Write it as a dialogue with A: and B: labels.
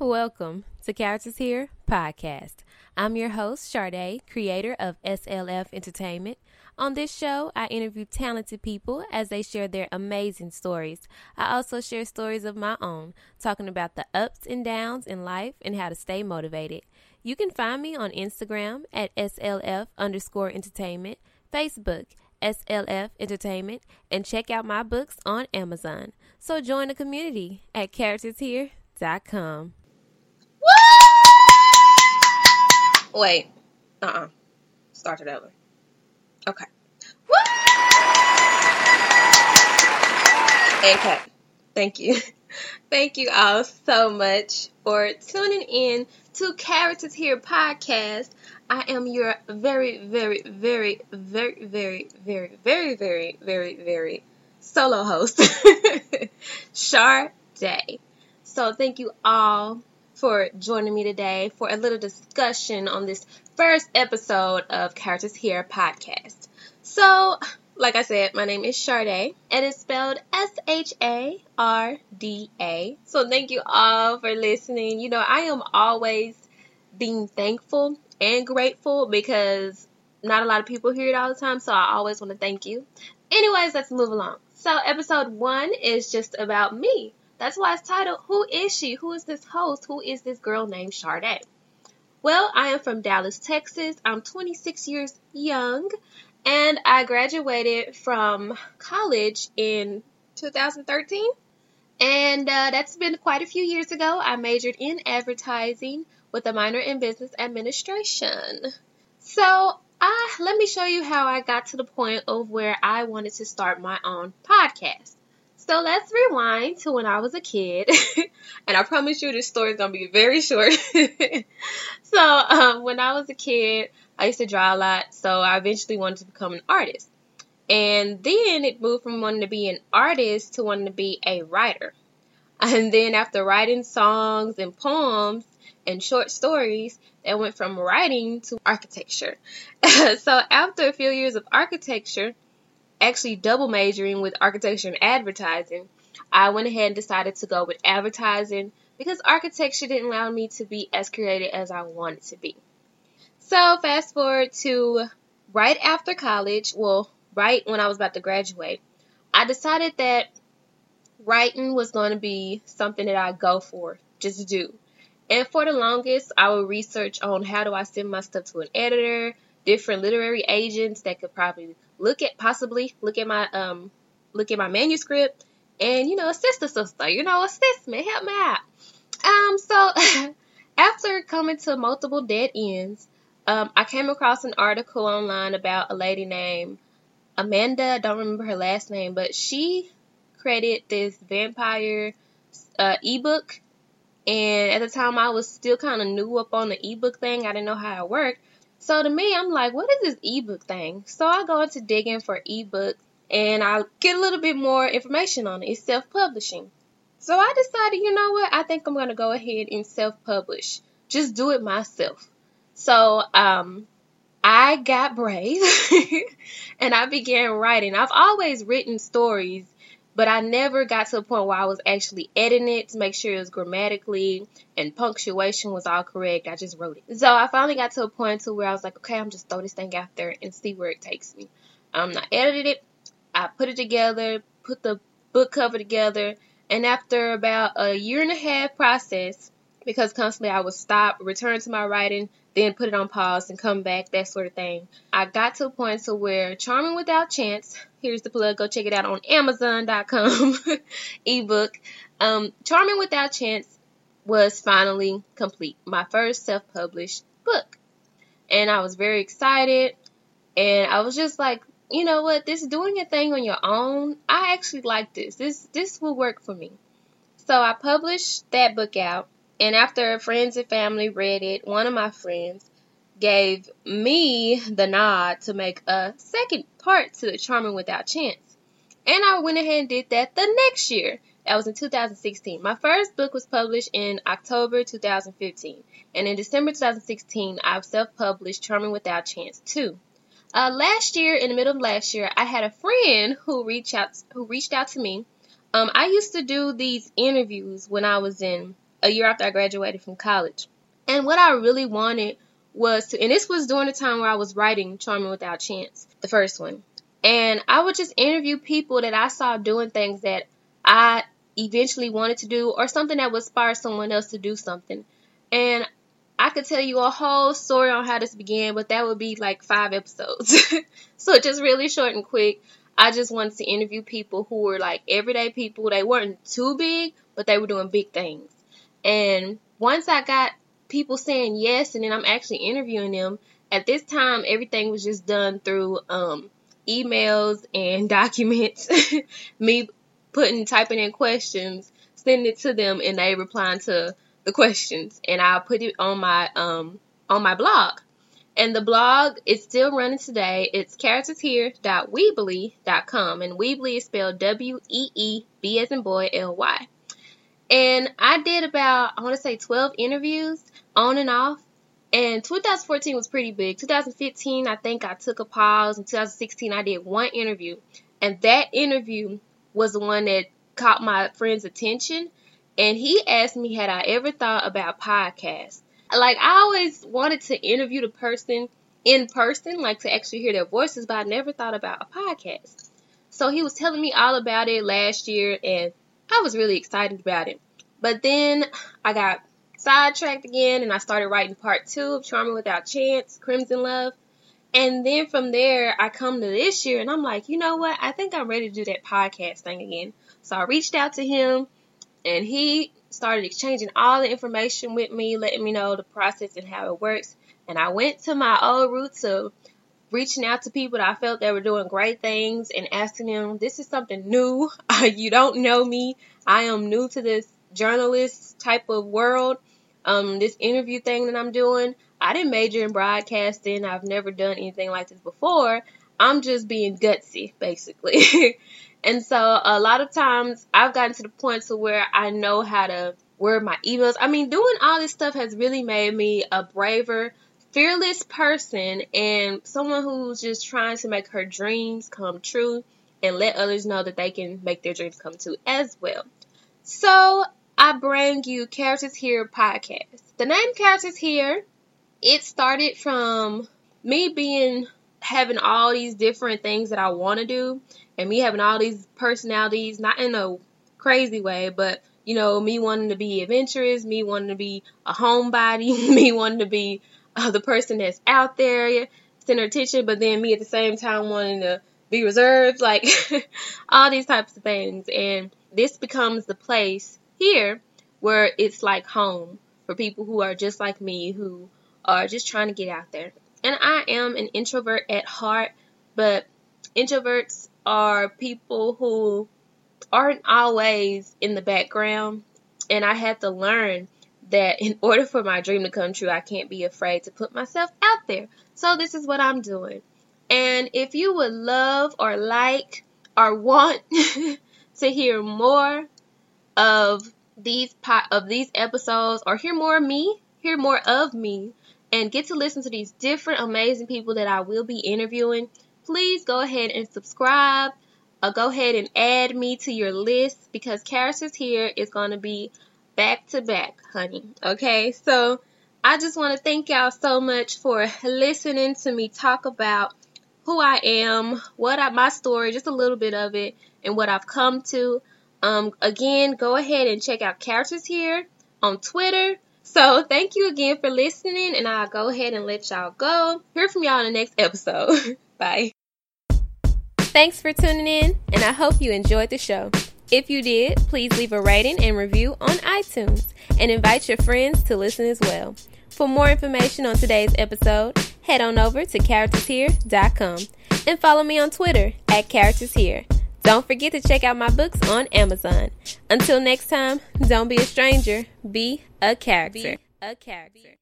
A: Welcome to Characters Here podcast. I'm your host, Sade, creator of SLF Entertainment. On this show, I interview talented people as they share their amazing stories. I also share stories of my own, talking about the ups and downs in life and how to stay motivated. You can find me on Instagram at SLF underscore entertainment, Facebook SLF Entertainment, and check out my books on Amazon. So join the community at charactershere.com.
B: Wait. Uh uh Start it over. Okay. Okay. Thank you. Thank you all so much for tuning in to Characters Here podcast. I am your very, very, very, very, very, very, very, very, very, very solo host, Char Day. So thank you all for joining me today for a little discussion on this first episode of Characters Here podcast. So, like I said, my name is Sharday. And It is spelled S H A R D A. So, thank you all for listening. You know, I am always being thankful and grateful because not a lot of people hear it all the time, so I always want to thank you. Anyways, let's move along. So, episode one is just about me. That's why it's titled Who is she? Who is this host? Who is this girl named Sharday? Well, I am from Dallas, Texas. I'm 26 years young and I graduated from college in 2013. And uh, that's been quite a few years ago. I majored in advertising with a minor in business administration. So, uh, let me show you how I got to the point of where I wanted to start my own podcast. So let's rewind to when I was a kid, and I promise you this story is gonna be very short. so um, when I was a kid, I used to draw a lot, so I eventually wanted to become an artist. And then it moved from wanting to be an artist to wanting to be a writer. And then after writing songs and poems and short stories, that went from writing to architecture. so after a few years of architecture, actually double majoring with architecture and advertising, I went ahead and decided to go with advertising because architecture didn't allow me to be as creative as I wanted to be. So fast forward to right after college, well, right when I was about to graduate, I decided that writing was going to be something that I go for, just do. And for the longest, I would research on how do I send my stuff to an editor, different literary agents that could probably look at possibly look at my um look at my manuscript and you know assist the sister you know assist me help me out. Um so after coming to multiple dead ends um i came across an article online about a lady named amanda i don't remember her last name but she created this vampire uh, ebook. And at the time i was still kind of new up on the ebook thing. I didn't know how it worked so to me, I'm like, what is this ebook thing? So I go into digging for ebooks and I get a little bit more information on it. It's self publishing. So I decided, you know what? I think I'm going to go ahead and self publish. Just do it myself. So, um, I got brave and I began writing. I've always written stories but I never got to a point where I was actually editing it to make sure it was grammatically and punctuation was all correct. I just wrote it. So I finally got to a point to where I was like, okay, I'm just throw this thing out there and see where it takes me. Um, I edited it, I put it together, put the book cover together, and after about a year and a half process, because constantly I would stop, return to my writing, then put it on pause and come back, that sort of thing. I got to a point to where Charming Without Chance, here's the plug, go check it out on Amazon.com ebook. Um, Charming Without Chance was finally complete. My first self-published book. And I was very excited. And I was just like, you know what, this doing a thing on your own, I actually like this. This this will work for me. So I published that book out and after friends and family read it, one of my friends gave me the nod to make a second part to the Charming Without Chance. And I went ahead and did that the next year. That was in 2016. My first book was published in October 2015. And in December 2016, I've self published Charming Without Chance 2. Uh, last year, in the middle of last year, I had a friend who reached out who reached out to me. Um, I used to do these interviews when I was in a year after I graduated from college. And what I really wanted was to, and this was during the time where I was writing Charming Without Chance, the first one. And I would just interview people that I saw doing things that I eventually wanted to do or something that would inspire someone else to do something. And I could tell you a whole story on how this began, but that would be like five episodes. so just really short and quick. I just wanted to interview people who were like everyday people. They weren't too big, but they were doing big things. And once I got people saying yes, and then I'm actually interviewing them, at this time everything was just done through um, emails and documents. Me putting typing in questions, sending it to them, and they replying to the questions, and I'll put it on my um on my blog. And the blog is still running today. It's charactershere.weebly.com, and Weebly is spelled W E E B as in boy L Y. And I did about I want to say 12 interviews on and off. And 2014 was pretty big. 2015, I think I took a pause. In 2016, I did one interview. And that interview was the one that caught my friend's attention and he asked me had I ever thought about podcasts. Like I always wanted to interview the person in person, like to actually hear their voices, but I never thought about a podcast. So he was telling me all about it last year and I was really excited about it. But then I got sidetracked again and I started writing part two of Charming Without Chance, Crimson Love. And then from there, I come to this year and I'm like, you know what? I think I'm ready to do that podcast thing again. So I reached out to him and he started exchanging all the information with me, letting me know the process and how it works. And I went to my old roots of reaching out to people that I felt they were doing great things and asking them, this is something new. you don't know me. I am new to this journalist type of world. Um, this interview thing that I'm doing. I didn't major in broadcasting. I've never done anything like this before. I'm just being gutsy, basically. And so a lot of times I've gotten to the point to where I know how to word my emails. I mean, doing all this stuff has really made me a braver, fearless person and someone who's just trying to make her dreams come true and let others know that they can make their dreams come true as well. So I bring you Characters Here podcast. The name Characters Here, it started from me being having all these different things that I want to do and me having all these personalities, not in a crazy way, but you know, me wanting to be adventurous, me wanting to be a homebody, me wanting to be uh, the person that's out there, center attention, but then me at the same time wanting to be reserved, like all these types of things. And this becomes the place here where it's like home for people who are just like me, who are just trying to get out there. And I am an introvert at heart, but introverts are people who aren't always in the background. And I had to learn that in order for my dream to come true, I can't be afraid to put myself out there. So this is what I'm doing. And if you would love or like or want to hear more of these po- of these episodes or hear more of me, hear more of me and get to listen to these different amazing people that I will be interviewing, please go ahead and subscribe. Uh, go ahead and add me to your list because Karis Characters Here is going to be back to back, honey. Okay, so I just want to thank y'all so much for listening to me talk about who I am, what I, my story, just a little bit of it, and what I've come to. Um, again, go ahead and check out Characters Here on Twitter. So thank you again for listening, and I'll go ahead and let y'all go. Hear from y'all in the next episode. Bye.
A: Thanks for tuning in, and I hope you enjoyed the show. If you did, please leave a rating and review on iTunes and invite your friends to listen as well. For more information on today's episode, head on over to charactershere.com and follow me on Twitter at charactershere. Don't forget to check out my books on Amazon. Until next time, don't be a stranger, be a character. Be a character.